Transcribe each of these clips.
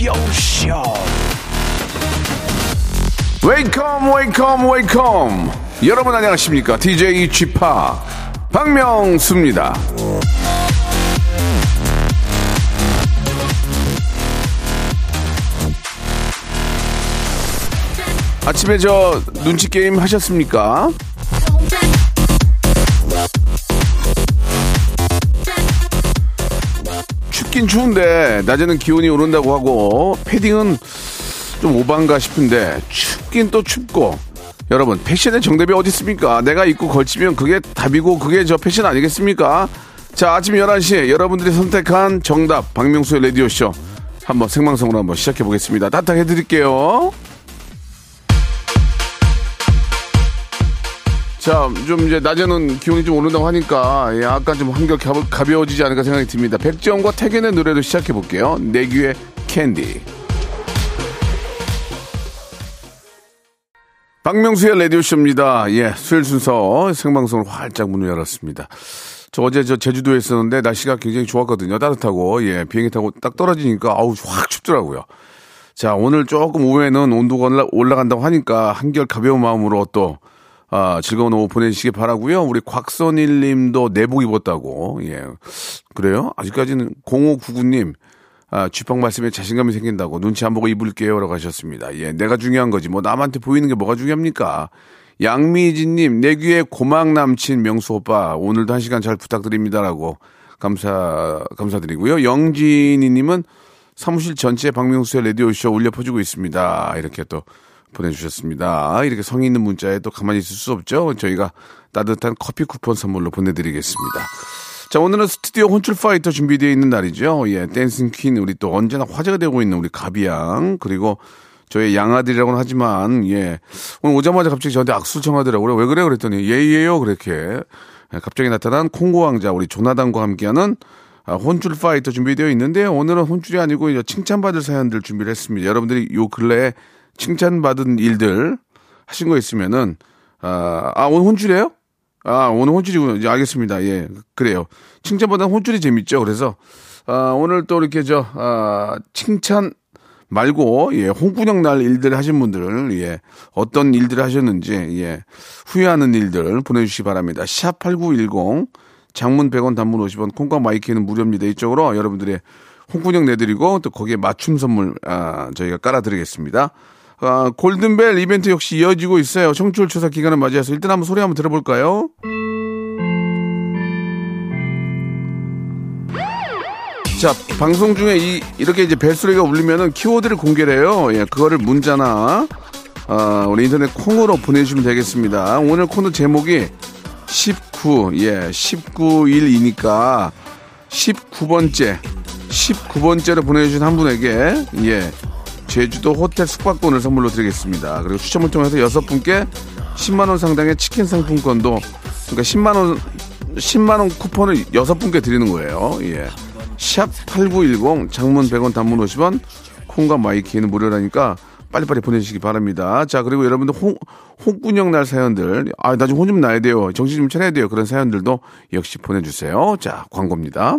Radio Show. 웨이컴 웨이컴 웨이컴 여러분 안녕하십니까 DJ 쥐파 박명수입니다 아침에 저 눈치 게임 하셨습니까? 춥긴 추운데 낮에는 기온이 오른다고 하고 패딩은 좀 오반가 싶은데 춥긴 또 춥고 여러분 패션의 정답이 어디 있습니까? 내가 입고 걸치면 그게 답이고 그게 저 패션 아니겠습니까? 자 아침 11시에 여러분들이 선택한 정답 박명수의 라디오쇼 한번 생방송으로 한번 시작해 보겠습니다. 따뜻하게 해드릴게요. 자, 좀 이제 낮에는 기온이 좀 오른다고 하니까 예, 약간 좀 한결 가벼, 가벼워지지 않을까 생각이 듭니다. 백지영과 태견의 노래로 시작해 볼게요. 내귀의 캔디. 박명수의 라디오쇼입니다. 예, 수요일 순서 생방송으로 활짝 문을 열었습니다. 저 어제 저 제주도에 있었는데 날씨가 굉장히 좋았거든요. 따뜻하고, 예, 비행기 타고 딱 떨어지니까 아우, 확 춥더라고요. 자, 오늘 조금 오후에는 온도가 올라- 올라간다고 하니까 한결 가벼운 마음으로 또, 아, 즐거운 오후 보내시기 바라고요 우리 곽선일 님도 내복 입었다고, 예. 그래요? 아직까지는 0599님, 아, 쥐빵 말씀에 자신감이 생긴다고 눈치 안 보고 입을게요. 라고 하셨습니다. 예, 내가 중요한 거지. 뭐 남한테 보이는 게 뭐가 중요합니까? 양미진님, 내 귀에 고막 남친 명수 오빠, 오늘도 한 시간 잘 부탁드립니다라고 감사, 감사드리고요. 영진이님은 사무실 전체에 박명수의 라디오쇼 올려 퍼주고 있습니다. 이렇게 또 보내주셨습니다. 이렇게 성의 있는 문자에 또 가만히 있을 수 없죠. 저희가 따뜻한 커피 쿠폰 선물로 보내드리겠습니다. 자, 오늘은 스튜디오 혼쭐 파이터 준비되어 있는 날이죠. 예, dancing queen, 우리 또 언제나 화제가 되고 있는 우리 가비양, 그리고 저의 양아들이라고는 하지만, 예, 오늘 오자마자 갑자기 저한테 악수 청하더라고요. 왜 그래? 그랬더니, 예 예요. 그렇게. 예, 갑자기 나타난 콩고 왕자, 우리 조나단과 함께하는 아, 혼쭐 파이터 준비되어 있는데, 오늘은 혼쭐이 아니고 칭찬받을 사연들 준비를 했습니다. 여러분들이 요 근래에 칭찬받은 일들 하신 거 있으면은, 아, 아 오늘 혼쭐이에요? 아, 오늘 혼쭐이군요. 이제 알겠습니다. 예, 그래요. 칭찬보다 혼쭐이 재밌죠. 그래서, 아, 오늘 또 이렇게 저, 아, 칭찬 말고, 예, 혼구녕 날 일들 하신 분들, 예, 어떤 일들 하셨는지, 예, 후회하는 일들 보내주시기 바랍니다. 샵 8910, 장문 100원, 단문 50원, 콩과 마이케이는 무료입니다. 이쪽으로 여러분들의 홍군형 내드리고, 또 거기에 맞춤 선물, 아, 저희가 깔아드리겠습니다. 아, 골든벨 이벤트 역시 이어지고 있어요. 청취율 조사 기간을 맞이해서 일단 한번 소리 한번 들어볼까요? 자, 방송 중에 이, 이렇게 이제 벨소리가 울리면은 키워드를 공개를 해요. 예, 그거를 문자나, 아, 우리 인터넷 콩으로 보내주시면 되겠습니다. 오늘 코너 제목이 19, 예, 19일이니까 19번째, 19번째로 보내주신 한 분에게, 예, 제주도 호텔 숙박권을 선물로 드리겠습니다. 그리고 추첨을 통해서 여섯 분께 10만원 상당의 치킨 상품권도, 그러니까 10만원, 10만원 쿠폰을 여섯 분께 드리는 거예요. 예. 샵8910 장문 100원 단문 50원 콩과 my K는 무료라니까 빨리빨리 보내주시기 바랍니다. 자, 그리고 여러분들 혼, 혼꾸녕 날 사연들, 아, 나 좀 혼 좀 나야 돼요. 정신 좀 차려야 돼요. 그런 사연들도 역시 보내주세요. 자, 광고입니다.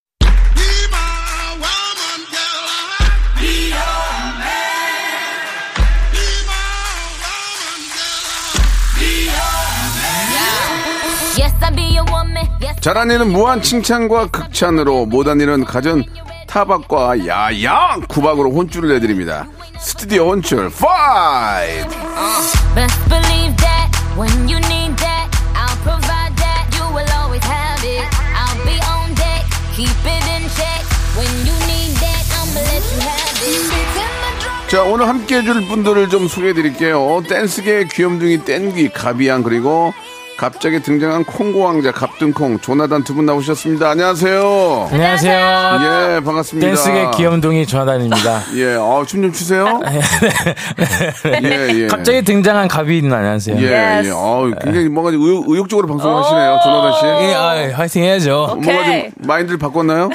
잘한 일은 무한 칭찬과 극찬으로 못한 일은 가진 타박과 야양 구박으로 혼쭐을 내드립니다. 스튜디오 혼쭐 5! best believe that when you need that, I'll provide that. You will always have it. I'll be on deck, keep it in check. When you need that, I'ma let you have it. 자, 오늘 함께 해줄 분들을 좀 소개해 드릴게요. 댄스계 귀염둥이 땡귀 가비양 그리고 갑자기 등장한 콩고 왕자 갑등콩 조나단 두 분 나오셨습니다. 안녕하세요. 안녕하세요. 예, 반갑습니다. 댄스계 귀염둥이 조나단입니다. 예, 어, 춤좀 추세요. 예, 예. 갑자기 등장한 가비님 안녕하세요. 예. 예. 어, 굉장히 뭔가 의욕, 의욕적으로 방송하시네요, 조나단 씨. 예, 아, 화이팅 해야죠. 뭔가 오케이. 좀 마인드를 바꿨나요?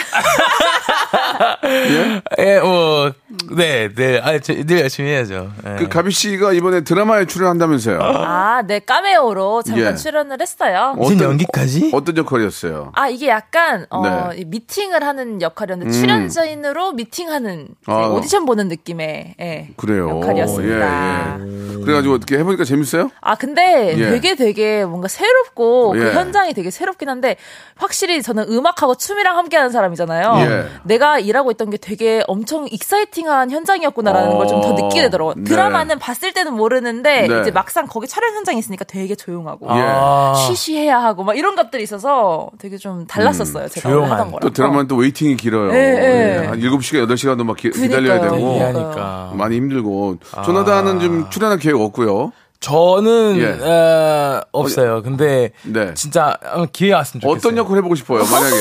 예? 예, 뭐, 네, 네, 아, 저, 늘 열심히 해야죠. 예. 그 가비 씨가 이번에 드라마에 출연한다면서요. 아, 네, 까메오로 잠깐 예. 출연을 했어요. 무슨 연기까지? 어 떤 역할이었어요? 아, 이게 약간, 어, 네. 이 미팅을 하는 역할이었는데, 음. 출연자인으로 미팅하는, 아. 오디션 보는 느낌의, 예. 그래요. 역할이었습니다. 예, 예. 그래가지고 어떻게 해보니까 재밌어요? 아, 근데 예. 되게 되게 뭔가 새롭고, 예. 그 현장이 되게 새롭긴 한데, 확실히 저는 음악하고 춤이랑 함께 하는 사람이잖아요. 예. 내가 일하고 있던 게 되게 엄청 exciting한 현장이었구나라는 걸 좀더 어. 느끼게 되더라고요. 네. 드라마는 봤을 때는 모르는데, 네. 이제 막상 거기 촬영 현장에 있으니까 되게 조용하고, 예. 아, 쉬쉬해야 하고, 막 이런 것들이 있어서 되게 좀 달랐었어요. 제가 원래 조용한. 하던 거랑. 또 드라마는 또 waiting이 길어요. 예, 예. 예, 한 7시간, 8시간도 막 기, 그니까요. 기다려야 되고. 많이 힘들고. 조나단은 좀 출연할 계획 없고요. 저는, 예. 어, 없어요. 근데, 네. 진짜, 한번 기회가 왔으면 좋겠어요. 어떤 역할 해보고 싶어요, 만약에.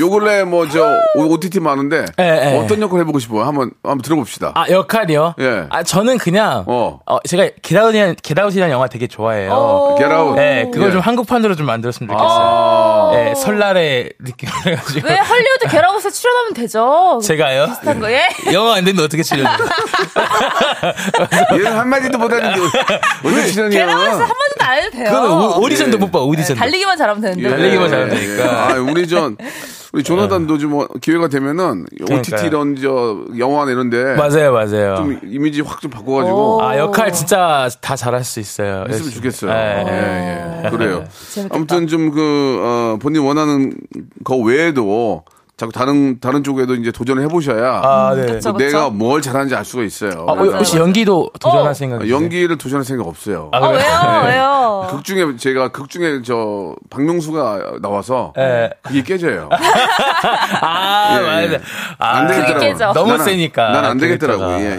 요 근래 뭐, 저, OTT 많은데. 예, 예. 어떤 역할 해보고 싶어요? 한번, 한번 들어봅시다. 아, 역할이요? 예. 아, 저는 그냥, 어. 어, 제가 겟아웃이라는, 겟아웃이라는 영화 되게 좋아해요. 오. Get out. 네, 그걸 예. 좀 한국판으로 좀 만들었으면 좋겠어요. 아. 네, 설날의 느낌을 해가지고. 왜 헐리우드 게라웃에 출연하면 되죠? 제가요? 비슷한 거, 예? 영화 안 되는데 어떻게 치려요? 얘는 한마디도 못하는데, 어디 출연이야? 게라웃에서 한 번도 안 해도 돼요. 오- 오디션도 예. 못 봐, 오디션. 달리기만 잘하면 되는데. 예, 달리기만 잘하면 예, 되니까. 예. 아, 우리 전, 우리 조나단도 좀뭐 기회가 되면은 OTT 그러니까요. 이런 저 영화나 이런데 맞아요, 맞아요. 좀 이미지 확 좀 바꿔가지고 아, 역할 진짜 다 잘할 수 있어요. 했으면. 좋겠어요. 네. 예, 예. 그래요. 재밌겠다. 아무튼 좀 그, 어, 본인 원하는 거 외에도 자꾸 다른, 다른 쪽에도 이제 도전을 해보셔야 아, 네. 그쵸, 그쵸. 내가 뭘 잘하는지 알 수가 있어요. 아, 그래서 혹시 연기도 도전할 어. 생각 아? 연기를 도전할 생각 없어요. 아, 어, 그래요? 왜요? 네. 왜요? 극 중에 제가 극 중에 저 박명수가 나와서 예. 그게 깨져요. 아, 예, 맞아. 예. 아, 안 되겠더라고. 그게 깨져. 너무 나는- 세니까. 난 안 되겠더라고. 캐릭터가. 예, 예.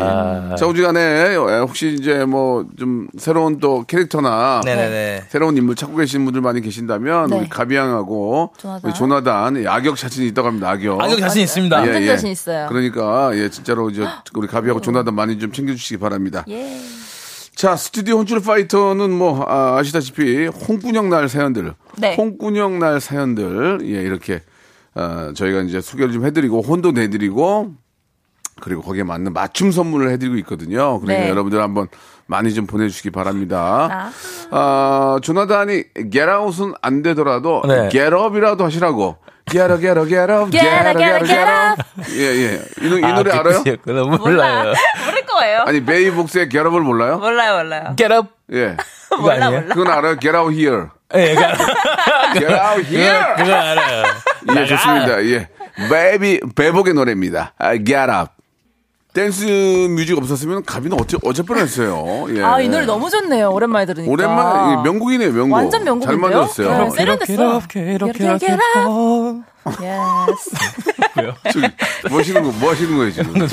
아. 자, 우지간에 혹시 이제 뭐 좀 새로운 또 캐릭터나 네네네. 새로운 인물 찾고 계시는 분들 많이 계신다면 네. 우리 가비양하고 조나단. 우리 조나단 악역 자신이 있다고 합니다. 악역. 악역 자신 있습니다. 완전 자신 있어요. 그러니까 예 진짜로 이제 우리 가비하고 조나단 많이 좀 챙겨주시기 바랍니다. 예. 자 스튜디오 혼줄 파이터는 뭐 아, 시다시피 홍군형 날 사연들, 네. 홍군형 날 사연들 예 이렇게 어, 저희가 이제 소개를 좀 해드리고 혼도 내드리고 그리고 거기에 맞는 맞춤 선물을 해드리고 있거든요. 그러니까 네. 여러분들 한번 많이 좀 보내주시기 바랍니다. 아, 조나단이 getout은 안 되더라도 네. getup이라도 하시라고. Get up, get up, get up, Get up, get up, get up. 예, 예. 이, 노- 이 아, 노래 그 알아요? 몰라요. 모를 거예요. 아니, 베이비복스의 get up을 몰라요? 몰라요, 몰라요. Get up. 예. 몰라? 몰라. 그건 알아요? get out here. 예, 그 get out here. 그거, 그거 알아요. 예, 좋습니다. 예. 베이비, 베복의 노래입니다. 아, get up. 댄스 뮤직 없었으면 가비는 어째, 어째 뻔했어요. 예. 아, 이 노래 너무 좋네요. 오랜만에 들으니까. 오랜만에, 이 명곡이네요, 명곡. 완전 명곡인데요? 잘 만들었어요. 네, 세련됐어. Up. up. Yes. 저기, 뭐 하시는 거, 뭐 하시는 거예요, 지금? 예,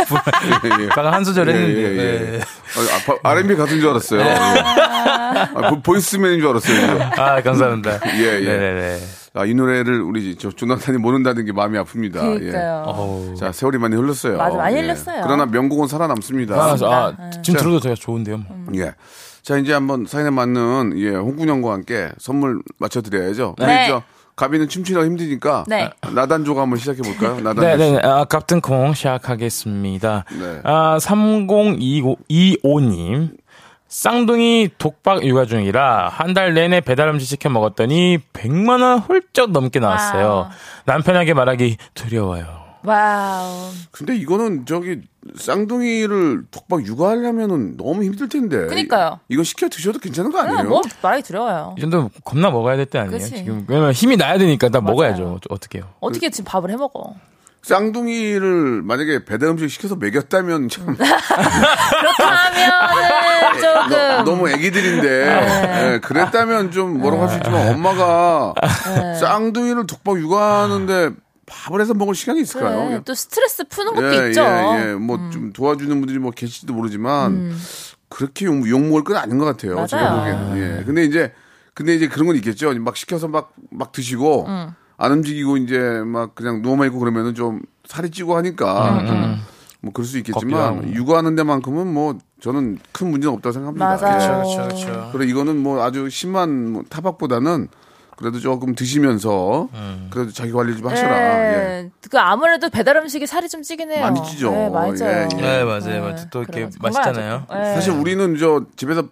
예. 방금 한 소절 예, 했는데. 예, 예. 네. 아, 아, R&B 같은 줄 알았어요. 예. 아, 보- 보이스맨인 줄 알았어요. 아, 감사합니다. 예, 예. 네네네. 아, 이 노래를 우리 저 조나탄이 모른다는 게 마음이 아픕니다. 그러니까요. 예. 자, 세월이 많이 흘렀어요. 맞아, 많이 예. 흘렀어요. 그러나 명곡은 살아남습니다. 아, 아, 네. 지금 들어도 되게 좋은데요. 예. 자, 이제 한번 사연에 맞는 예, 혼꾸녕과 함께 선물 맞춰 드려야죠. 우리 네. 저 가비는 춤추기가 힘드니까 네. 나단조가 한번 시작해 볼까요? 나단 네네. 아, 갑튼 콩 시작하겠습니다. 네. 아, 3025님. 쌍둥이 독박 육아 중이라 한 달 내내 배달 음식 시켜 먹었더니 100만 원 훌쩍 넘게 나왔어요. Wow. 남편에게 말하기 두려워요. Wow. 근데 이거는 저기 쌍둥이를 독박 육아하려면은 너무 힘들 텐데. 그니까요. 이- 이거 시켜 드셔도 괜찮은 거 아니에요? 그냥 뭐 말하기 두려워요. 이 정도 겁나 먹어야 될 때 아니에요? 그치. 지금 왜냐면 힘이 나야 되니까 나 맞아요. 먹어야죠. 어떻게 해요? 어떻게 지금 밥을 해 먹어? 쌍둥이를 만약에 배달 음식 시켜서 먹였다면 참 그렇다면은 조금 너, 무 애기들인데 예, 그랬다면 좀 뭐라고 할 수 있지만 엄마가 쌍둥이를 독박 육아하는데 밥을 해서 먹을 시간이 있을까요? 그래, 또 스트레스 푸는 것도 예, 있죠. 예, 예. 뭐좀 도와주는 분들이 뭐 계실지도 모르지만 그렇게 욕, 욕 먹을 건 아닌 것 같아요. 제가 맞아요. 보기에는. 예. 근데 이제 근데 이제 그런 건 있겠죠. 막 시켜서 막, 막 드시고, 안 움직이고 이제 막 그냥 누워만 있고 그러면은 좀 살이 찌고 하니까, 뭐 그럴 수 있겠지만, 하고. 육아하는 데만큼은 뭐 저는 큰 문제는 없다고 생각합니다. 맞아요. 예. 그렇죠, 그렇죠. 그래 이거는 뭐 아주 심한 뭐 타박보다는 그래도 조금 드시면서 음. 그래도 자기 관리 좀 하셔라. 예. 예. 그 아무래도 배달 음식이 살이 좀 찌긴 해요. 많이 찌죠. 네, 맞아요. 예, 예. 네, 맞아요. 맞아요. 또 이렇게 맛있잖아요. 예. 사실 우리는 저 집에서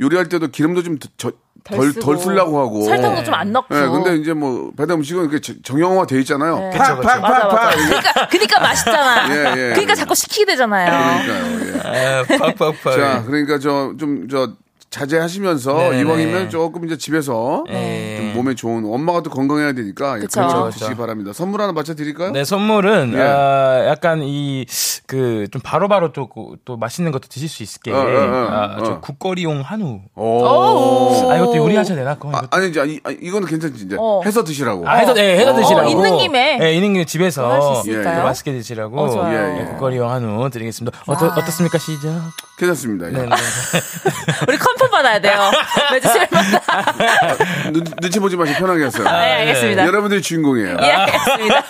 요리할 때도 기름도 좀덜 쓰려고 하고. 설탕도 좀 안 넣고. 예, 근데 이제 뭐 배달 음식은 이렇게 저- 정형화 돼 있잖아요. 네. 팍, 팍, 팍. 팍. 그러니까, 그러니까 맛있잖아. 예, 예. 그러니까 자꾸 시키게 되잖아요. 그러니까요. 예. 아, 팍팍팍. 자, 그러니까 저 좀 저 자제하시면서 네네. 이왕이면 조금 이제 집에서 네. 좀 몸에 좋은 엄마가 또 건강해야 되니까 예. 그런 거. 드시기 바랍니다. 선물 하나 맞춰 드릴까요? 네, 선물은 예. 아, 약간 이 그 좀 바로바로 또, 그- 또 맛있는 것도 드실 수 있게 어, 어, 어, 아, 저 어. 국거리용 한우. 오. 아 이것도 요리하셔야 되나? 아, 이것도. 아니지, 아니, 아니, 이거는 괜찮지, 이제. 어. 해서 드시라고. 아, 해서 네, 해서 어, 드시라고. 있는 김에. 네, 있는 김에 집에서. 예, 예. 맛있게 드시라고. 어. 예, 예. 국거리용 한우 드리겠습니다. 어떠, 어떻습니까, 시작? 괜찮습니다. 예. 네, 네. 우리 confirm 받아야 돼요. 매주 실마다. 눈, 눈치 보지 마시고 편하게 하세요. 네, 알겠습니다. 여러분들이 주인공이에요. 예, 알겠습니다.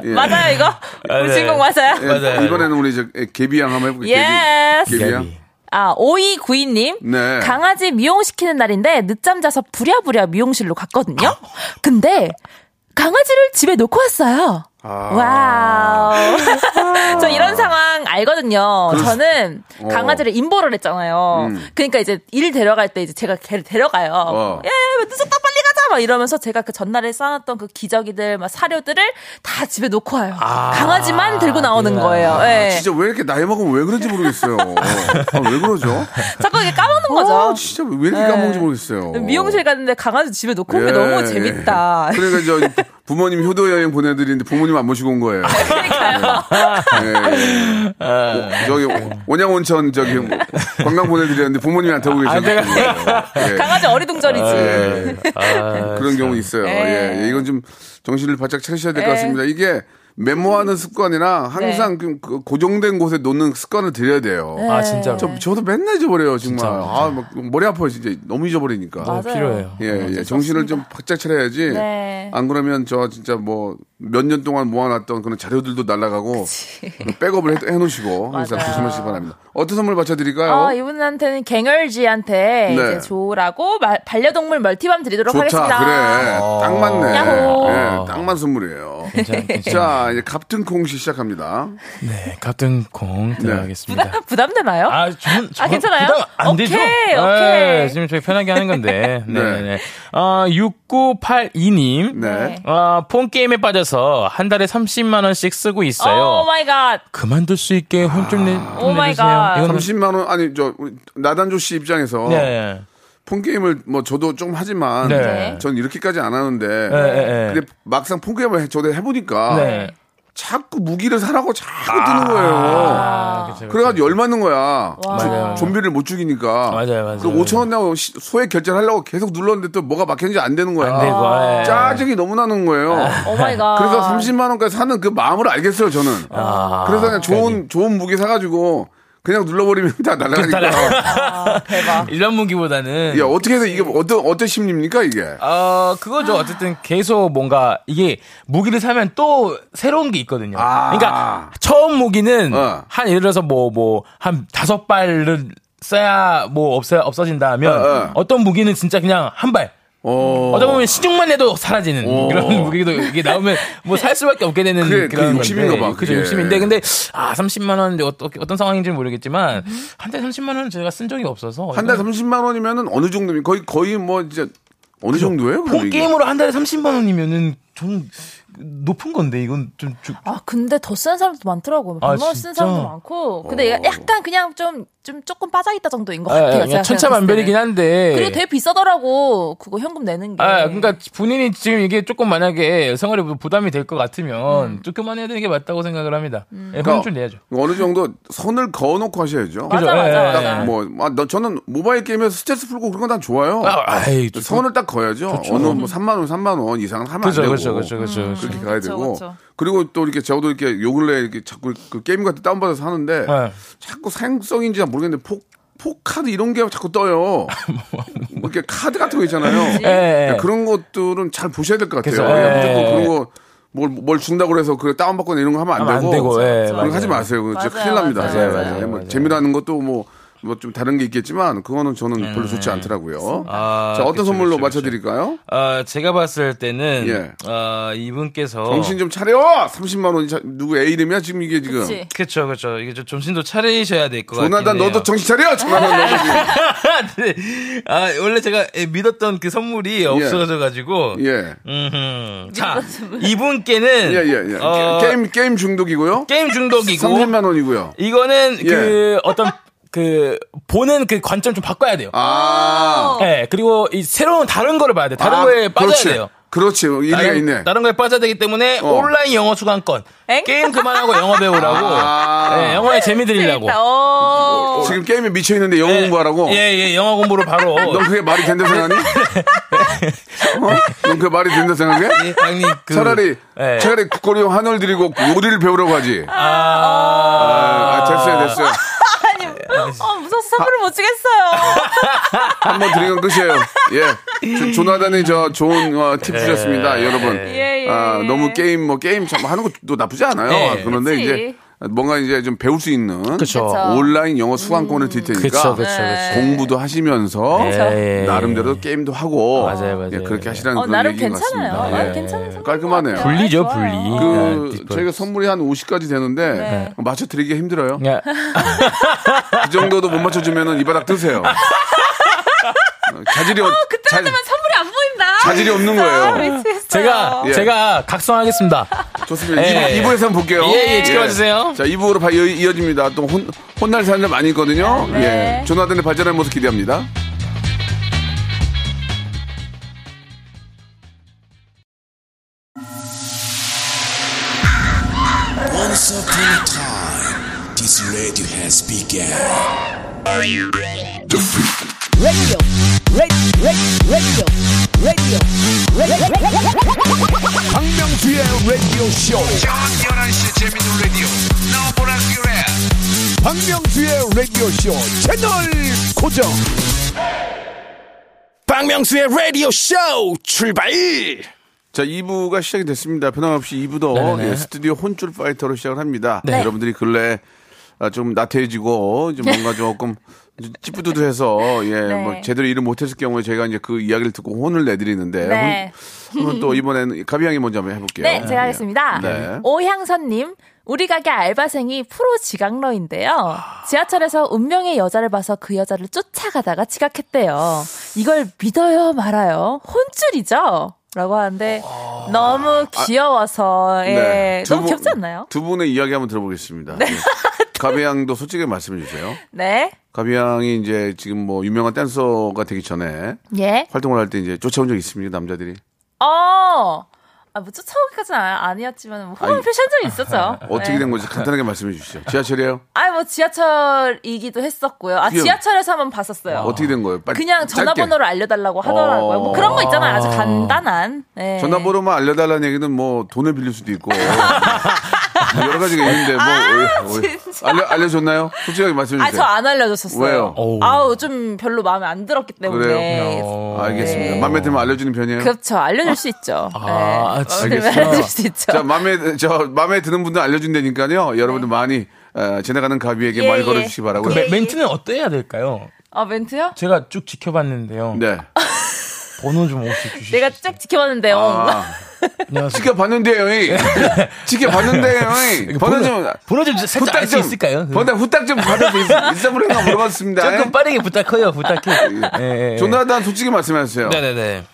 예. 맞아요, 이거? 우리 네. 주인공 맞아요? 예, 맞아요. 이번에는 우리 저 가비양 한번 해볼게요. Yes. 가비. 가비양. 아, 5292님. 네. 강아지 미용시키는 날인데 늦잠 자서 부랴부랴 미용실로 갔거든요. 근데 강아지를 집에 놓고 왔어요. 아. Wow. 저 이런 상황 알거든요. 저는 어. 강아지를 임보를 했잖아요. 음. 그러니까 이제 일 데려갈 때 이제 제가 걔를 데려가요. 어. 야, 야, 늦었다 빨리 가자 막 이러면서 제가 그 전날에 쌓아놨던 그 기저귀들 막 사료들을 다 집에 놓고 와요. 강아지만 들고 나오는 거예요. 예. 진짜 왜 이렇게 나이 먹으면 왜 그런지 모르겠어요. 아, 왜 그러죠? 자꾸 이게 까먹는 거죠. 아, 진짜 왜 이렇게 네. 까먹는지 모르겠어요. 미용실 갔는데 강아지 집에 놓고 온게 예. 너무 재밌다. 그러니까 저 부- 부모님 효도 여행 보내드리는데 부모님 안 모시고 온 거예요. 예, 예. 오, 저기 온양 온천 저기 관광 보내드렸는데 부모님이 안 타고 계셨어요. 예. 강아지 어리둥절이지. 예. 아, 그런 경우 있어요. 예. 예. 이건 좀 정신을 바짝 차리셔야 될것 예. 같습니다. 이게 메모하는 습관이랑 항상 그- 그 고정된 곳에 놓는 습관을 들여야 돼요. 아, 진짜로. 저, 저도 맨날 잊어버려요, 정말. 아, 막 머리 아파요, 진짜. 너무 잊어버리니까. 맞아요. 필요해요. 예, 예. 정신을 좀 바짝 차려야지. 네. 안 그러면 저 진짜 뭐 몇 년 동안 모아놨던 그런 자료들도 날아가고 백업을 해, 해놓으시고 항상. 조심하시기 바랍니다. 어떤 선물 받쳐드릴까요? 아, 이분한테는 갱얼지한테 네. 이제 조라고 마- 반려동물 멀티밤 드리도록 좋다, 하겠습니다. 그래. 딱 맞네. 야호. 예, 딱 맞는 선물이에요. 괜찮, 괜찮. 자, 이제 갑튼 콩씨 시작합니다. 네, 같은 공 들어가겠습니다. 부담, 부담되나요? 아, 저는, 아, 괜찮아요? 부담 안 되죠? 오케이, 네, 오케이. 지금 저희 편하게 하는 건데. 네, 네. 네. 어, 6982님. 네. 어, 폰 게임에 빠져서 한 달에 30만 원씩 쓰고 있어요. Oh my god. 그만둘 수 있게 혼좀 내, oh좀 my 내주세요. god. 이거는 30만 원, 아니, 저, 우리 나단조 씨 입장에서. 네. 폰게임을 뭐 저도 좀 하지만. 네. 전 이렇게까지 안 하는데. 네, 네. 근데 막상 폰게임을 해- 저도 해보니까. 네. 자꾸 무기를 사라고 자꾸 뜨는 거예요. 아, 그쵸, 그쵸. 그래가지고 열받는 거야. 와. 조- 맞아요, 맞아요. 좀비를 못 죽이니까. 맞아요, 맞아요. 그 5천 원 내고 시- 소액 결제를 하려고 계속 눌렀는데 또 뭐가 막혔는지 안 되는 거야. 안 되고, 예. 짜증이 너무 나는 거예요. Oh my god. 그래서 30만 원까지 사는 그 마음을 알겠어요, 저는. 아, 그래서 그냥 좋은 좋은 무기 사가지고 그냥 눌러버리면 다 날아가니까. 아, 대박. 이런 무기보다는. 야 어떻게 해서 이게 어떤 어떤 심리입니까 이게? 어, 그거죠. 어쨌든 계속 뭔가 이게 무기를 사면 또 새로운 게 있거든요. 아. 그러니까 처음 무기는 어. 한 예를 들어서 뭐 뭐 한 다섯 발을 써야 뭐 없어 없어진다 하면 어, 어. 떤 무기는 진짜 그냥 한 발. 어. 어쩌다 보면 시중만 해도 사라지는 오. 그런 무기도 이게 나오면 뭐 살 수밖에 없게 되는 그게- 그런 그게 욕심인가. 봐, 그죠. 욕심인데 근데 아 30만 원인데 어떻게 어떤 상황인지 는 모르겠지만 한 달 30만 원은 제가 쓴 적이 없어서 한 달 30만 원이면은 어느 정도입니까? 거의 거의 뭐 진짜 어느 정도예요? 폰? 게임으로 한 달에 30만 원이면은 좀 높은 건데 이건 좀, 좀 아, 근데 더 쓰는 사람도 많더라고요. 아, 100만 원 쓰는 진짜? 사람도 많고. 근데 얘가 약간 그냥 좀, 좀 조금 빠져 있다 정도인 것 아, 같아요. 그냥 제가 천차만별이긴. 한데 그리고 되게 비싸더라고. 그거 현금 내는 게. 아, 그러니까 본인이 지금 이게 조금 만약에 생활에 부담이 될 것 같으면 좀 그만해야 되는 게 맞다고 생각을 합니다. 예, 그러니까 혼좀 내야죠. 어느 정도 선을 그어놓고 하셔야죠. 맞아, 그죠? 맞아, 예, 맞아. 예. 딱 뭐, 아, 너, 저는 모바일 게임에서 스트레스 풀고 그런 건다 좋아요. 아, 아이, 좋- 선을 딱 그어야죠. 어느 뭐 3만 원, 3만 원 이상은 하면 그죠, 안 되고. 그죠, 그죠, 그죠. 그렇게 가야 그쵸, 되고. 그쵸. 그리고 또 이렇게 저도 이렇게 요 근래 이렇게 자꾸 그 게임 같은 거 다운받아서 하는데 네. 자꾸 사행성인지 모르겠는데 폭 포카드 이런 게 자꾸 떠요. 뭐 이렇게 카드 같은 거 있잖아요. 예, 예. 그런 것들은 잘 보셔야 될 것 같아요. 그래서, 예, 예. 무조건 그런 거. 뭘, 뭘 준다고 그래서 그 다운받거나 이런 거 하면 안 하면 안 되고. 되고, 예, 그런 거 하지 맞아요. 마세요. 그거 진짜 맞아요, 큰일 납니다. 맞아요, 예, 맞아요, 뭐 맞아요. 재미라는 것도 뭐, 뭐 좀 다른 게 있겠지만, 그거는 저는 별로 좋지 않더라고요. 아, 자, 어떤 그쵸, 선물로 그쵸, 맞춰드릴까요? 아, 제가 봤을 때는 예. 아, 이분께서 정신 좀 차려! 30만 원이 자- 누구 애 이름이야? 지금 이게 지금. 그쵸 그쵸 이게 좀 정신도 차리셔야 될 것 같긴 조나단. 너도 정신 차려! 조나단 너도 지금. 네. 아 원래 제가 믿었던 그 선물이 없어져 가지고 예. 음흠. 자 이분께는 예, 예, 예. 어, 게임, 게임 중독이고요. 게임 중독이고 30만 원이고요. 이거는 예. 그 어떤 그 보는 그 관점 좀 바꿔야 돼요. 아. 예, 그리고 이 새로운 다른 거를 봐야 돼. 다른 아, 거에 빠져야 그렇지. 돼요. 그렇지. 일리가 다른, 있네. 다른 거에 빠져야 되기 때문에 어. 온라인 영어 수강권 엥? 게임 그만하고 영어 배우라고 아. 예, 영어에 재미 드리려고. 재밌다. 어. 지금 게임에 미쳐 있는데 영어 공부하라고. 예 예 영어 공부로 바로 넌 그게 말이 된다 생각하니? 어? 넌 그게 말이 된다 생각해? 예, 아니 그 차라리 예. 차라리 국거리용 한올 드리고 요리를 배우라고 하지. 아, 아, 됐어요, 됐어요. 어, 무서워서 선물을 못 주겠어요. 한 번 드리면 끝이에요. 예. 조- 조나단이 저 좋은 어, 팁 주셨습니다, 여러분. 예, 예. 아, 너무 게임 뭐 게임 참 하는 것도 나쁘지 않아요. 네. 그런데 그치. 이제 뭔가 이제 좀 배울 수 있는 그쵸. 온라인 영어 수강권을 드릴 테니까 그쵸, 그쵸, 네. 그쵸. 공부도 하시면서 예, 예. 나름대로 게임도 하고 맞아요, 맞아요. 예, 그렇게 하시라는 어, 그런 나름 얘기인 것 괜찮아요. 같습니다. 나름 예. 괜찮은. 깔끔하네요. 분리죠, 분리. 그 예, 저희가 선물이 한 50가지 되는데 네. 맞춰 드리기 힘들어요. 예. 그 정도도 못 맞춰 주면은 이 바닥 뜨세요. 어, 자질이 없, 자, 그때만 선물이 안 보인다. 자질이 없는 거예요. 미치겠어요. 제가 예. 제가 각성하겠습니다. 좋습니다. 예. 2부, 에서 한번 볼게요. 예, 예, 지켜봐주세요. 자, 2부로 바, 이- 이어 집니다. 또 혼, 혼날 사람들 많이 있거든요. 네. 예. 조나단의 발전하는 모습 기대합니다. Once upon a time, this radio has begun. 박명수의 라디오 쇼. 저녁 11시 재밌는 라디오. 너보라 그래. 박명수의 라디오 쇼 채널 고정. 박명수의 라디오 쇼 출발. 자, 2부가 시작이 됐습니다. 변함없이 2부도 네네. 예, 스튜디오 혼줄 파이터로 시작을 합니다. 네. 여러분들이 근래 아, 좀 나태해지고 좀 뭔가 조금 찌뿌두두해서 예, 네. 뭐 제대로 일을 못했을 경우에 저희가 이제 그 이야기를 듣고 혼을 내드리는데 네. 혼, 또 이번에는 가비 양이 먼저 한번 해볼게요. 네, 제가 하겠습니다. 네. 오향선님, 우리 가게 알바생이 프로 지각러인데요. 지하철에서 운명의 여자를 봐서 그 여자를 쫓아가다가 지각했대요. 이걸 믿어요, 말아요? 혼줄이죠? 라고 하는데 너무 귀여워서 예, 네. 두 너무 분- 귀엽지 않나요? 두 분의 이야기 한번 들어보겠습니다. 예. 가비 양도 솔직히 말씀해 주세요. 네, 가비 양이 이제 지금 뭐 유명한 댄서가 되기 전에 예, 활동을 할 때 이제 쫓아온 적 있습니까 남자들이? 어, 아, 뭐 쫓아오기까지는 아- 아니었지만 뭐 호감을 아니, 표시한 적이 있었죠. 어떻게 네. 된 건지 간단하게 말씀해 주시죠. 지하철이에요? 아, 뭐 지하철이기도 했었고요. 아, 그게- 지하철에서 한번 봤었어요. 어떻게 된 거예요? 빨리 그냥 짧게. 전화번호를 알려달라고 하더라고요. 뭐 그런 거 있잖아요. 아주 어. 간단한. 네. 전화번호만 알려달라는 얘기는 뭐 돈을 빌릴 수도 있고 뭐 여러 가지가 있는데 뭐 왜- 왜- 아, 진짜. 알려 알려줬나요? 솔직하게 말씀해 아, 주세요. 저안 알려줬었어요. 왜요? 아우, 좀 별로 마음에 안 들었기 때문에. 그래요? 알겠습니다. 네. 마음에 들면 알려주는 편이에요. 그렇죠. 알려줄 수 있죠. 아, 네. 아, 들면 알려줄 수 있죠. 자 마음에 저 마음에 드는 분들 알려준다니까요. 여러분들 많이 어, 지나가는 가비에게 예, 많이 예. 걸어주시기 바라고요. 그 예, 멘- 멘트는 어때야 될까요? 아, 멘트요? 제가 쭉 지켜봤는데요. 네. 번호 좀 혹시 주시죠? 내가 쭉 지켜봤는데 요. 아, 안녕하세요. 지켜봤는데요. 이. 지켜봤는데요. 이. 번호 좀 번호 좀 살짝 후딱 알수좀 있을까요? 번호 후딱 좀 받을 수 있- 있어 보려나 물어봤습니다. 조금 빠르게 부탁해요, 부탁해. 예, 예, 예. 조나단 솔직히 말씀하세요. 네네네.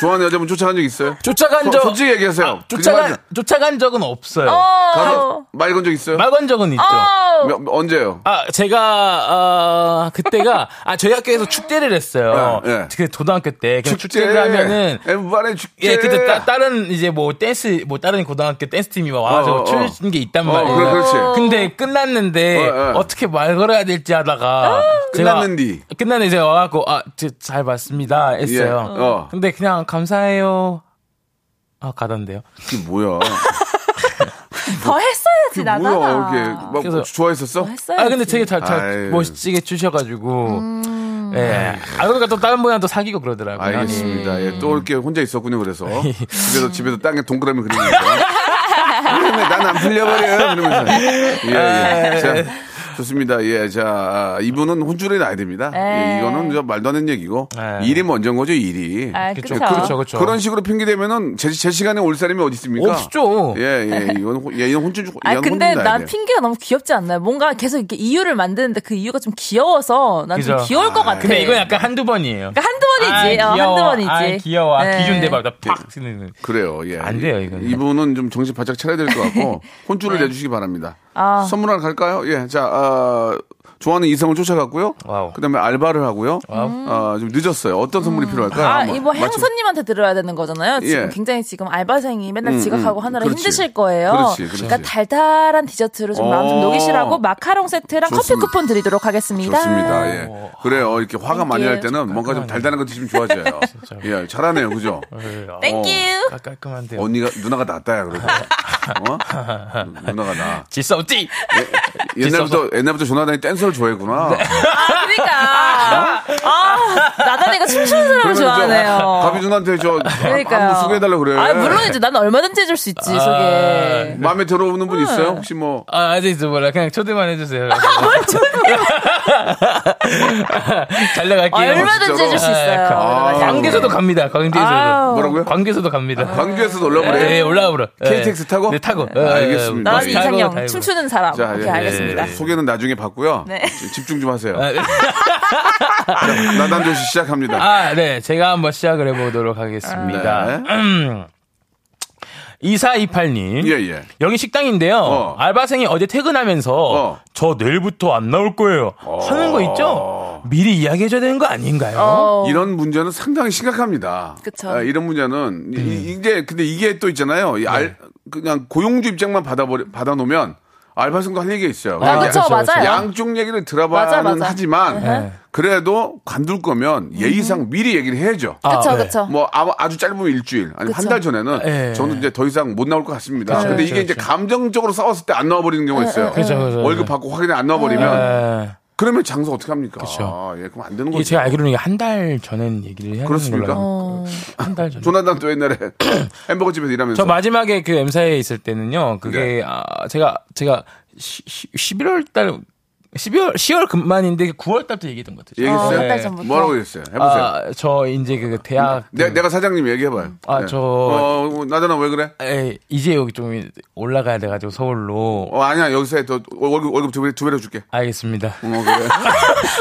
좋아하는 여자분 쫓아간 적 있어요? 쫓아간 소- 적 솔직히 얘기하세요. 쫓아간 쫓아간 적은 없어요. 어. 말 건 적 있어요? 말 건 적은 있죠. 어. 몇- 언제요? 아, 제가, 어, 그때가, 아, 저희 학교에서 축제를 했어요. 예, 예. 그 고등학교 때. 그냥 축제 를 하면은, 엠발의 축제. 예, 그때 따, 다른 이제 뭐 댄스, 뭐 다른 고등학교 댄스팀이 막 와서 어, 어, 어. 추는 게 있단 어, 말이에요. 그래, 그렇지. 근데 끝났는데, 어, 떻게말 걸어야 될지 하다가. 제가 끝났는디. 끝났는데 제가 와갖고, 아, 저, 잘 봤습니다. 했어요. 예, 어. 근데 그냥 감사해요. 아, 가던데요. 이게 뭐야? 더 했어야죠. 그 나잖아. 뭐야, 이렇게 막 그래서- 좋아했었어? 했어야지. 아 근데 되게 잘, 잘. 멋지게 주셔가지고 음. 예. 아 그러니까 또 다른 분이랑 또 사귀고 그러더라고요. 알겠습니다. 예. 예, 또 이렇게 혼자 있었군요. 그래서 집에서 집에서 땅에 동그라미 그리면서 난안 풀려버려 이러면서 예, 예. 자, 좋습니다. 예, 자 아, 이분은 혼쭐이 나야 됩니다. 예, 에. 이거는 저 말도 안 되는 얘기고 에. 일이 먼저인 거죠 일이. 아, 그쵸, 그쵸. 그렇죠, 그렇죠. 그런 식으로 핑계 대면은 제, 제 시간에 올 사람이 어디 있습니까? 없죠. 예, 예, 이건 혼- 예, 이건 혼쭐 아 근데 난 돼요. 핑계가 너무 귀엽지 않나요? 뭔가 계속 이렇게 이유를 만드는데 그 이유가 좀 귀여워서 난 좀. 귀여울 것 같아. 근데 이건 약간 한두 번이에요. 그러니까 한두 번이지. 아, 어, 귀여워. 한두 번이지. 아, 귀여워. 아, 네. 기준 대박. 팍 쓰는. 그래요. 예. 안 돼요, 이건. 이분은 좀 정신 바짝 차려야 될 것 같고 혼쭐을 네. 내주시기 바랍니다. 아. 선물 하나 갈까요? 예. 자, 아, 좋아하는 이성을 쫓아갔고요. Wow. 그다음에 알바를 하고요. 아, 좀 늦었어요. 어떤 선물이 필요할까요? 아, 한번 이거 맞춰- 향선님한테 들어야 되는 거잖아요. 지금 예. 굉장히 지금 알바생이 맨날 음, 지각하고 음, 하느라 그렇지. 힘드실 거예요. 그렇지, 그렇지. 러니까 달달한 디저트로 좀 마음 좀 어. 녹이시라고 마카롱 세트랑 커피 좋습니다. 쿠폰 드리도록 하겠습니다. 좋습니다. 예. 그래요. 이렇게 화가 많이 날 thank you. 때는 뭔가 좀 달달한 거 드시면 좋아져요. 예, 잘하네요. 그죠? Thank you. 아, 깔끔한데요. 언니가 누나가 낫다야 그러고. 어? 누나가 나. 질서 없지? 옛날부터 옛날부터 조나단이 댄서를 좋아했구나. 아, 그러니까. 아, 나단이가 춤추는 저 좋아하네요. 가비 누나한테 저 그러니까요. 한번 소개해달라 그래. 아, 물론이지. 난 얼마든지 해줄 수 있지, 소개. 마음에 들어오는 분 있어요? 혹시 뭐 아, 아직 저 뭐라 그냥 초대만 해주세요. 달려갈게요. 얼마든지? 해줄 수 있어요. 아, 광교에서도 갑니다. 광교에서도. 아우. 뭐라고요? 광교에서도 갑니다. 광주에서 놀러 그래. 네, 보러. KTX 타고? 네, 타고. 네, 알겠습니다. 나는 예. 이상형, 타고, 춤추는 사람. 자, 오케이, 예, 알겠습니다. 예, 소개는 나중에 받고요. 네. 집중 좀 하세요. 아, 자, 나단 조시 시작합니다. 아, 네. 제가 한번 시작을 해보도록 하겠습니다. 네. 음. 2428님. 예, 예. 여기 식당인데요. 어. 알바생이 어제 퇴근하면서 어. 저 내일부터 안 나올 거예요. 하는 거 있죠? 미리 이야기해줘야 되는 거 아닌가요? 어. 이런 문제는 상당히 심각합니다. 그쵸. 아, 이런 문제는 이, 게 근데 이게 또 있잖아요. 이 알, 그냥 고용주 입장만 받아버려 받아놓으면 알바생도 할 얘기가 있어요. 아, 그렇죠, 맞아요. 양쪽 얘기를 맞아, 들어봐는 맞아. 하지만 네. 그래도 관둘 거면 예의상 미리 얘기를 해야죠. 그쵸, 아, 네. 그쵸. 뭐 아, 아주 짧으면 일주일 아니 면 한. 달 전에는 예. 저는 이제 더 이상 못 나올 것 같습니다. 그쵸, 근데 그쵸, 이게 이제 그쵸. 감정적으로 싸웠을 때 안 나와버리는 경우가 있어요. 그쵸, 그쵸, 월급. 받고 확인이 안 나와버리면 에, 그러면 장사 어떻게 합니까? 그쵸. 아, 예, 그럼 안 되는 거죠. 제가 알기로는 한 달 전엔 얘기를 해야 그렇습니까? 되는 걸로 어. 한달 전. 조나단 또 옛날에 햄버거 집에서 일하면서 저 마지막에 그 M사에 있을 때는요. 그게 네. 아, 제가 제가 시, 11월 달 12월 10월 금만인데 9월 달부터 얘기했던 것 같아요. 얘기했어요? 어, 몇달 전부터. 뭐라고 했어요? 해보세요. 아, 저 이제 그 대학 내, 내가 사장님 얘기해봐요. 아, 네. 저- 어, 나단아 왜 그래? 에, 이제 여기 좀 올라가야 돼가지고 서울로 어, 아니야. 여기서 해. 더 월급, 월급 두 배, 두 배로 줄게. 알겠습니다. 어, 그래.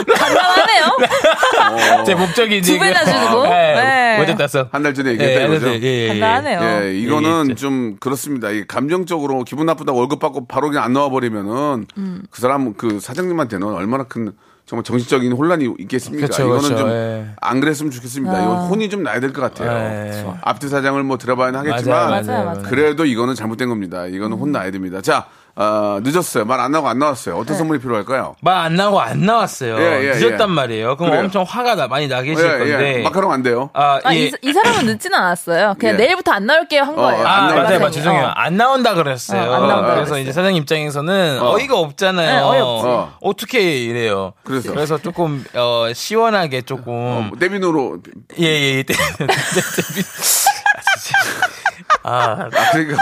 간단하네요. 제 목적이 이제 두 배나 그- 주고? 네. 네. 어제 땄어. 한 달 전에 얘기했다 이거죠? 예, 예, 예. 간단하네요. 예, 이거는. 좀 그렇습니다. 이 감정적으로 기분 나쁘다 월급 받고 바로 그냥 안 나와 버리면은 음. 그 사람 그 사장님한테는 얼마나 큰 정말 정신적인 혼란이 있겠습니까? 그쵸, 이거는 그쵸, 좀 예. 안 그랬으면 좋겠습니다. 이건 혼이 좀 나야 될 것 같아요. 예. 앞뒤 사장을 뭐 들어봐야 하겠지만 맞아요, 맞아요, 맞아요. 그래도 이거는 잘못된 겁니다. 이거는 혼 나야 됩니다. 자, 어, 늦었어요. 말 안 나고 안 나왔어요. 어떤 선물이 필요할까요? 말 안 나고 안 나왔어요. 예, 예, 늦었단 예. 말이에요. 그럼 그래요. 엄청 화가 나, 많이 나 계실 예, 건데. 예. 마카롱 안 돼요. 아, 아, 예. 이, 이 사람은 늦지는 않았어요. 그냥 예. 내일부터 안 나올게요 한 어, 거예요. 안 아, 나온다. 맞아요, 맞아요. 알바생이. 죄송해요. 어. 안 나온다 그랬어요. 어, 안 나온다 그래서 그랬어요. 이제 사장님 입장에서는 어. 어. 이가 없잖아요. 네. 어. 어. 떻게 이래요. 그래서? 조금 어, 시원하게 조금 어, 데비노로 예, 예, 예. 아, 아, 그러니까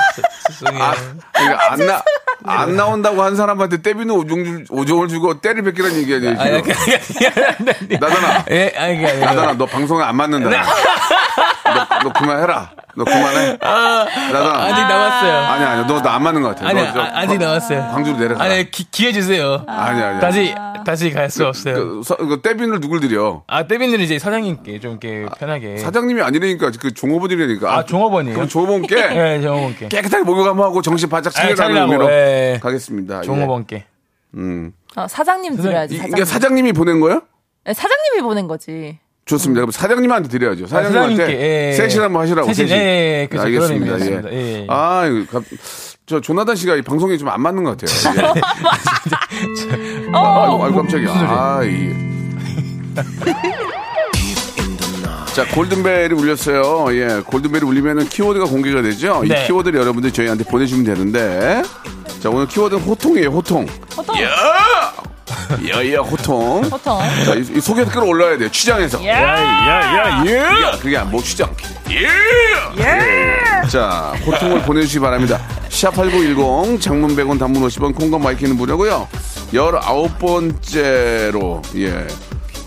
죄송해요. 아, 그러니까 안, 나, 안 나온다고 한 사람한테 때비는 오종, 줄- 오종을 주고 때를 뺏기라는 얘기 아니에요, 아, 나다나, 예, 아니, 아니라 나다나, 너 방송에 안 맞는다. 너, 너 그만해라. 너 그만해. 나다나. 아직 남았어요. 아니, 아니, 너나안 맞는 것 같아. 아니, 아, 아직 남았어요. 광주로 내려가. 아니, 기, 기회 주세요. 아니, 아니. 다시, 다시 갈 수 없어요. 그, 서, 그 때비를 누굴 드려? 아, 때비는 이제 사장님께 좀 이렇게 편하게. 사장님이 아니라니까, 그 종업원이라니까. 아, 종업원이에요? 그럼 종업원께 예, 종업원께. 깨끗하게 목욕하고 하고 정신 바짝 차리라는 의미로 예. 가겠습니다. 예. 종업원께. 음. 어, 사장님 드려야지. 이- 사장님. 이게 사장님이 보낸 거예요? 네, 사장님이 보낸 거지. 좋습니다. 그럼 사장님한테 드려야죠. 사장님한테 사장님께, 예. 세실 한번 하시라고. 세실, 세실. 예, 예, 그런 알겠습니다. 예. 예, 예. 아, 이거 갑- 저 조나단 씨가 이 방송에 좀 안 맞는 것 같아요. 예. 아, 아이고 깜짝이야. 아, 이. 자, 골든벨이 울렸어요. 예, 골든벨이 울리면은 키워드가 공개가 되죠. 이 네. 키워드를 여러분들 저희한테 보내주시면 되는데, 자, 오늘 키워드는 호통이에요, 호통. 호통 야, 야, 호통. 호통 자, 이, 이 속에서 끌어올라야 돼요, 췌장에서. 예. 야, 그게 안, 뭐 췌장. 예! 자, 호통을 보내주시기 바랍니다. 샵8910, 장문 100원, 단문 50원, 콩과 마이키는 무료고요 19번째로, 예.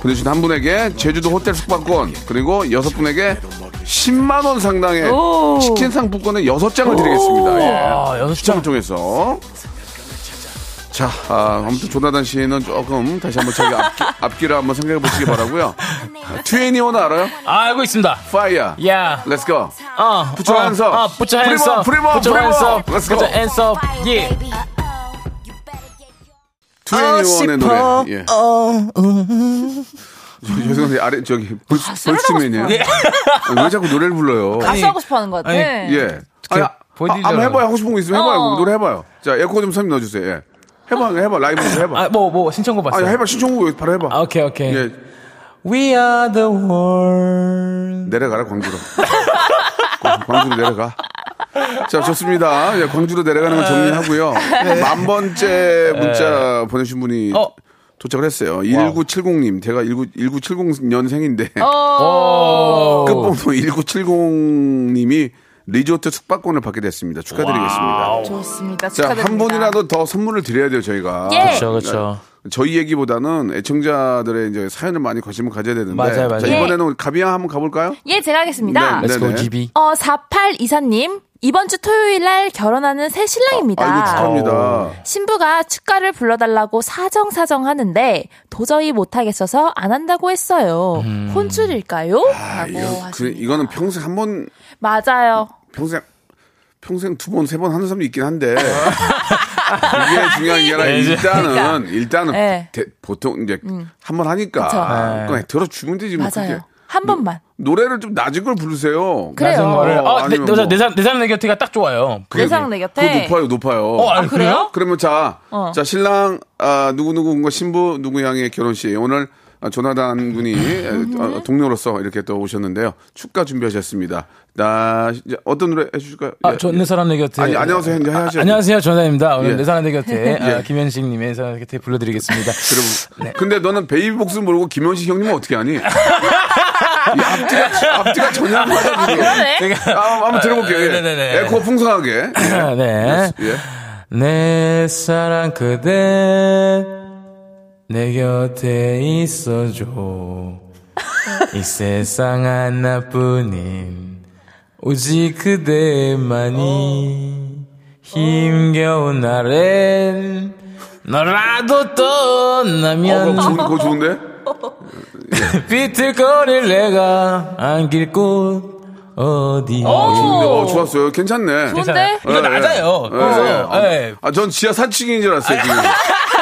보내주신 한 분에게 제주도 호텔 숙박권, 그리고 여섯 분에게 10만 원 상당의 치킨 상품권을 여섯 장을 드리겠습니다. 예. 아, 여섯 추첨을 통해서. 자, 아, 아무튼 조나단 씨는 조금 다시 한번 자기 앞기, 앞길을 한번 생각해 보시기 바라고요 트웬티원 알아요? 아, 알고 있습니다. 파이어. 야. Let's go. 어, Put your 어. 어, hands up. up. Let's Put go. your hands up. 예. 트웬티원의 노래. 예. 저- 죄송한데 아래 저기 볼스, 볼스맨이에요. 예. 왜 자꾸 노래를 불러요? 가수 하고 싶어 하는 것 같아. 아니, 예. 아니, 아, 한번 해봐요. 하고 싶은 거 있으면 해봐요. 어. 노래 해봐요. 자, 에코 좀 선임 넣어주세요. 예. 해봐, 해봐. 라이브 좀 해봐. 아, 뭐, 뭐, 신청곡 봤어요. 아니, 해봐. 신청곡 바로 해봐. 아, 오케이, 오케이. 예. We are the world. 내려가라 광주로. 광- 광주로 내려가. 자 좋습니다. 예, 광주로 내려가는 건 정리하고요. 만 번째 문자 보내신 분이 어. 도착을 했어요. 1970님, 제가 19, 1970년생인데 오. 끝번호 1970님이 리조트 숙박권을 받게 됐습니다. 축하드리겠습니다. 좋습니다. 자, 축하드립니다. 한 분이라도 더 선물을 드려야 돼요, 저희가. 예. 그렇죠, 그렇죠. 저희 얘기보다는 애청자들의 이제 사연을 많이 관심을 가져야 되는데. 맞아요, 맞아요. 자, 이번에는 우리 가비양 한번 가볼까요? 예, 제가 하겠습니다. 네, 네 네. GB. 어, 4824님. 이번 주 토요일 날 결혼하는 새 신랑입니다. 아이고, 축하합니다. 신부가 축가를 불러달라고 사정사정 하는데 도저히 못하겠어서 안 한다고 했어요. 혼쭐일까요? 음. 아, 라고 이거, 그, 하십니다. 이거는 평생 한 번, 맞아요. 평생, 평생 두 번, 세 번 하는 사람도 있긴 한데. 그게 중요한 게 아니라 일단은, 일단은 네. 대- 보통 이제 한번 하니까. 그냥 들어주면 되지 뭐. 그게. 맞아요. 한 번만. 노래를 좀 낮은 걸 부르세요. 그래요. 낮은 거를. 어, 아, 내, 아니면 내, 뭐. 내, 사- 내 사람 내 곁에가 딱 좋아요. 그게 내상 뭐- 내 곁에. 그거 높아요, 높아요. 어, 아, 그래요? 그러면 자, 어. 자 신랑 아, 누구 누구가 신부 누구 양의 결혼식 오늘 아, 조나단 군이 음. 어, 동료로서 이렇게 또 오셨는데요. 축가 준비하셨습니다. 나 이제 어떤 노래 해주실까요? 아, 예. 저, 내 사람 내 곁에. 아니, 안녕하세요. 이제 해야죠. 아, 안녕하세요. 전화입니다. 오늘 예. 내 사람 내 곁에. 예. 아, 김현식님의 내 사람 내 곁에 불러드리겠습니다. 그럼 근데 너는 베이비복스 모르고 김현식 형님은 어떻게 하니? 이 앞뒤가 앞뒤가 전혀 안 맞아. 그러네. 아, 한번 들어볼게요. 예. 네네네. 에코 풍성하게. 아, 네. 예. 내 사랑 그대 내 곁에 있어줘 이 세상 하나뿐인 오직 그대만이 힘겨운 날엔 너라도 어, 떠나면 그거 좋은, 그거 좋은데? 비틀거릴 내가 안길 곳 어디 좋은데? 어, 좋았어요. 괜찮네. 좋은데? 이거 예, 낮아요. 예. 그래서 예. 아, 예. 아, 전 지하 4층인 줄 알았어요, 지금.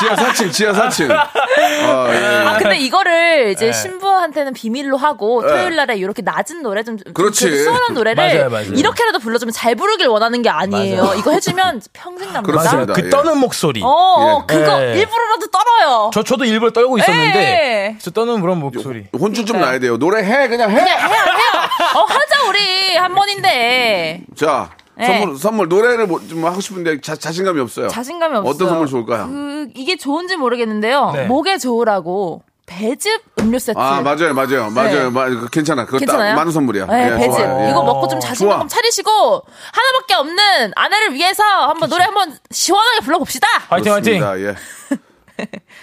지하 4층, 지하 4층. 아, 예. 아, 근데 이거를 이제 네. 신부한테는 비밀로 하고 토요일 날에 이렇게 낮은 노래 좀, 좀 그렇지. 그래도 수월한 노래를 맞아요, 맞아요. 이렇게라도 불러주면 잘 부르길 원하는 게 아니에요. 맞아요. 이거 해주면 평생 갑니다. 그렇습니다. 그 예. 떠는 목소리. 어, 어, 예. 그거 예. 일부러라도 떨어요. 저 저도 일부러 떨고 있었는데 예. 저 떠는 그런 목소리. 혼쭐 좀 나야 돼요. 노래 해, 그냥 해. 해요, 해요. 어, 하자, 우리. 한 번인데. 자, 네. 선물, 선물, 노래를 뭐, 좀 하고 싶은데 자, 자신감이 없어요. 자신감이 없어요. 어떤 선물 좋을까요? 그, 이게 좋은지 모르겠는데요. 네. 목에 좋으라고 배즙 음료 세트. 아, 맞아요, 맞아요. 맞아요. 마- 그거 괜찮아. 그거 딱 괜찮아요? 많은 선물이야. 네, 예, 배즙. 좋아요. 예. 이거 먹고 좀 자신감. 차리시고 하나밖에 없는 아내를 위해서 한번 노래 한번 시원하게 불러봅시다. 화이팅 화이팅. 예.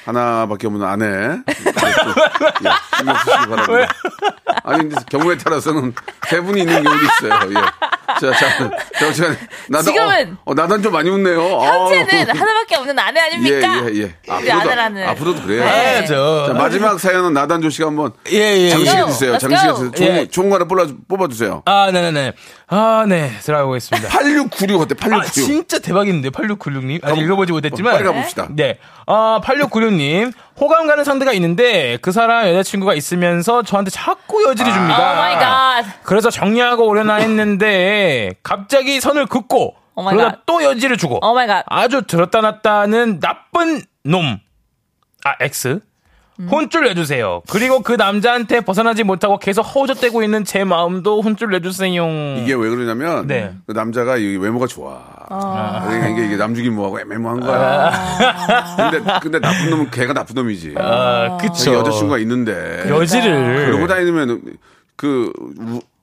하나밖에 없는 아내. 예, 신경 쓰시기 바랍니다. 아니, 근데 경우에 따라서는 세 분이 있는 경우도 있어요. 예. 자, 자, 자, 자, 나단, 지금은 어, 어, 나단 좀 많이 웃네요. 현재는 어. 하나밖에 없는 아내 아닙니까? 예, 예, 예. 우리 아내라는. 앞으로도 그래요. 네. 해야죠. 자, 마지막 사연은 나단조 씨가 한번 예, 예. 장식해 go. 주세요. 장식해. 주세요. 좋은, 예. 좋은 거 하나 뽑아, 뽑아주세요. 아, 네네네. 아, 네. 들어가 보겠습니다. 8696 어때? 아, 8696. 진짜 대박인데, 8696님. 아직 읽어보지 못했지만. 빨리 가봅시다. 네. 아, 8696님. 호감 가는 상대가 있는데, 그 사람 여자친구가 있으면서 저한테 자꾸 여지를 줍니다. Oh my God. 그래서 정리하고 오려나 했는데, 갑자기 선을 긋고, oh my 그러다 God. 또 여지를 주고, God. 아주 들었다 놨다는 나쁜 놈. 아, X. 혼쭐 내주세요. 그리고 그 남자한테 벗어나지 못하고 계속 허우적대고 있는 제 마음도 혼쭐 내주세요. 이게 왜 그러냐면 네. 그 남자가 이 외모가 좋아. 그러니까 이게, 이게 남주긴 뭐하고 애매모한 거야. 근데, 근데 나쁜 놈은 걔가 나쁜 놈이지. 아, 그쵸. 여자친구가 있는데. 여지를. 그러고 다니면 그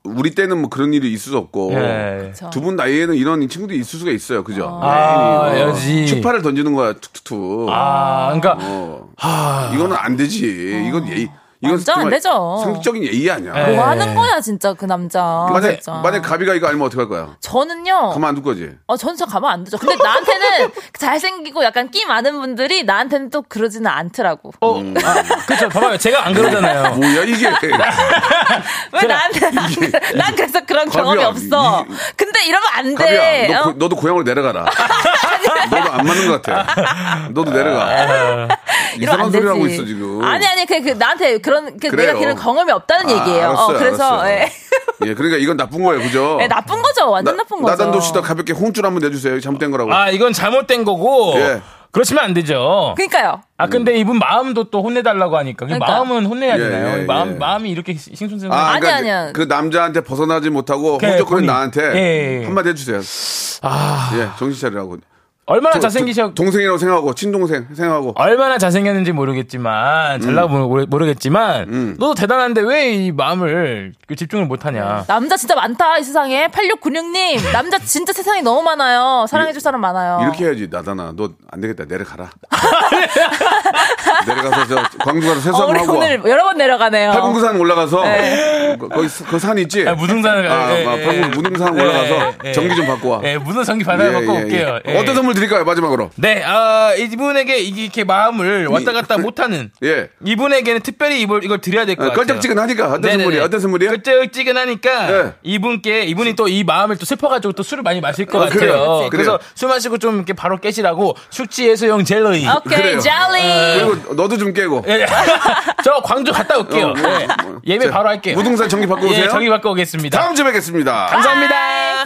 우, 우리 때는 뭐 그런 일이 있을 수 없고 예. 두 분 나이에는 이런 친구들이 있을 수가 있어요. 그죠? 아, 괜히, 어, 여지. 추파를 던지는 거야. 툭툭툭. 아, 그러니까 어. 이거는 안 되지. 이건 예의. 이건 완전 안 되죠. 상식적인 예의 아니야. 네. 뭐 하는 거야 진짜 그 남자. 만약 진짜. 만약 가비가 이거 알면 어떡할 거야? 저는요. 가만 안 둘 거지. 어, 저는 저 가만 안 두죠. 근데 나한테는 잘생기고 약간 끼 많은 분들이 나한테는 또 그러지는 않더라고. 어, 아, 그쵸. 봐봐요. 제가 안 그러잖아요. 뭐야 이게? 왜 나한테 안 그래? 난 그래서 그런 가비야, 경험이 없어. 이- 이- 근데 이러면 안 가비야, 돼. 너, 어? 고- 너도 고향으로 내려가라. 너도 안 맞는 것 같아. 너도 내려가. 이러면 이상한 안 소리 되지. 하고 있어 지금. 아니 아니 그, 그 나한테 그런 그. 내가 그런 경험이 없다는 아, 얘기예요. 알았어요, 어, 그래서 알았어요. 예. 예, 그러니까 이건 나쁜 거예요, 그죠? 예, 나쁜 거죠. 완전 나- 나쁜 거죠. 나단도 씨도 가볍게 홍줄 한번 내주세요. 잘못된 거라고. 아, 이건 잘못된 거고. 예. 그러시면 안 되죠. 그러니까요. 아, 근데 이분 마음도 또 혼내달라고 하니까. 그 그러니까. 마음은 혼내야 예, 되나요? 예, 마음, 예. 마음이 이렇게 싱숭생숭. 아, 아니, 그러니까 아니야. 그 남자한테 벗어나지 못하고 그 허우적거린 본인. 나한테 예, 예. 한마디 해주세요. 아, 예, 정신 차리라고. 얼마나. 저- 동생이라고 생각하고 친동생 생각하고. 얼마나 잘생겼는지 모르겠지만, 잘나고 모르- 모르겠지만, 음. 너도 대단한데 왜 이 마음을 그 집중을 못하냐. 남자 진짜 많다 이 세상에 8696님 남자 진짜 세상에 너무 많아요 사랑해줄 사람 많아요 이렇게 해야지 나다나 너 안 되겠다 내려가라. 내려가서 저 광주 가서 어, 세수하고 우리 하고 오늘 여러 번 내려가네요 팔공구산 올라가서 네. 거- 거기 그 산 있지. 아, 무등산을 아, 예, 아, 예, 팔공 예. 무등산 예, 올라가서 예, 전기 좀 받고 와. 예, 무슨 전기 받아 갖고 올게요. 예. 어떤 선물 드릴까요 마지막으로? 네, 아, 이분에게 이렇게 마음을 왔다 갔다 못하는 예. 이분에게는 특별히 이걸, 이걸 드려야 될것 아, 같아요. 껄쩍지근하니까 어떤 네네네. 선물이야? 어떤 선물이야? 껄쩍지근하니까 네. 이분께 이분이 또 이 마음을 또 슬퍼가지고 또 술을 많이 마실 것 아, 같아요. 그래요. 그치. 그래서 그래요. 술 마시고 좀 이렇게 바로 깨시라고 숙취 해소용 젤러이. 오케이 그래요. 잘리 그리고 너도 좀 깨고. 예. 저 광주 갔다 올게요. 어, 뭐, 예. 뭐. 예배 자, 바로 할게요. 무등산 전기 받고 오세요. 예, 전기 받고 오겠습니다. 다음 주에 뵙겠습니다. 감사합니다.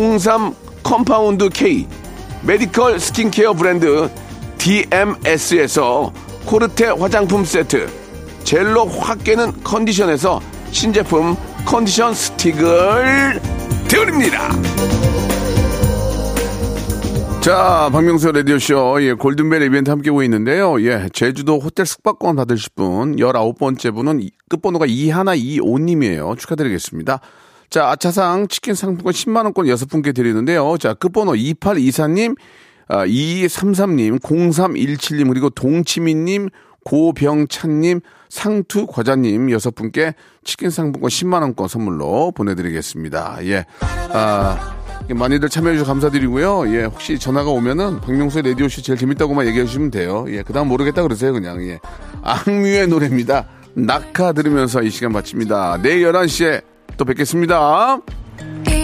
홍삼 컴파운드 K 메디컬 스킨케어 브랜드 DMS에서 코르테 화장품 세트 젤로 확 깨는 컨디션에서 신제품 컨디션 스틱을 드립니다. 자, 박명수 라디오쇼, 예, 골든벨 이벤트 함께하고 있는데요. 예, 제주도 호텔 숙박권 받으실 분, 19번째 분은 이- 끝번호가 2125님이에요. 축하드리겠습니다. 자, 아차상 치킨 상품권 10만원권 6분께 드리는데요. 자, 끝번호 2824님, 아, 2233님, 0317님, 그리고 동치미님, 고병찬님, 상투 과자님 여섯 분께 치킨 상품권 10만 원권 선물로 보내드리겠습니다. 예. 아, 예, 많이들 참여해 주셔서 감사드리고요. 예, 혹시 전화가 오면은 박명수의 라디오 쇼 제일 재밌다고만 얘기해 주시면 돼요. 예, 그 다음 모르겠다 그러세요, 그냥. 예. 악뮤의 노래입니다. 낙하 들으면서 이 시간 마칩니다. 내일 11시에 또 뵙겠습니다. You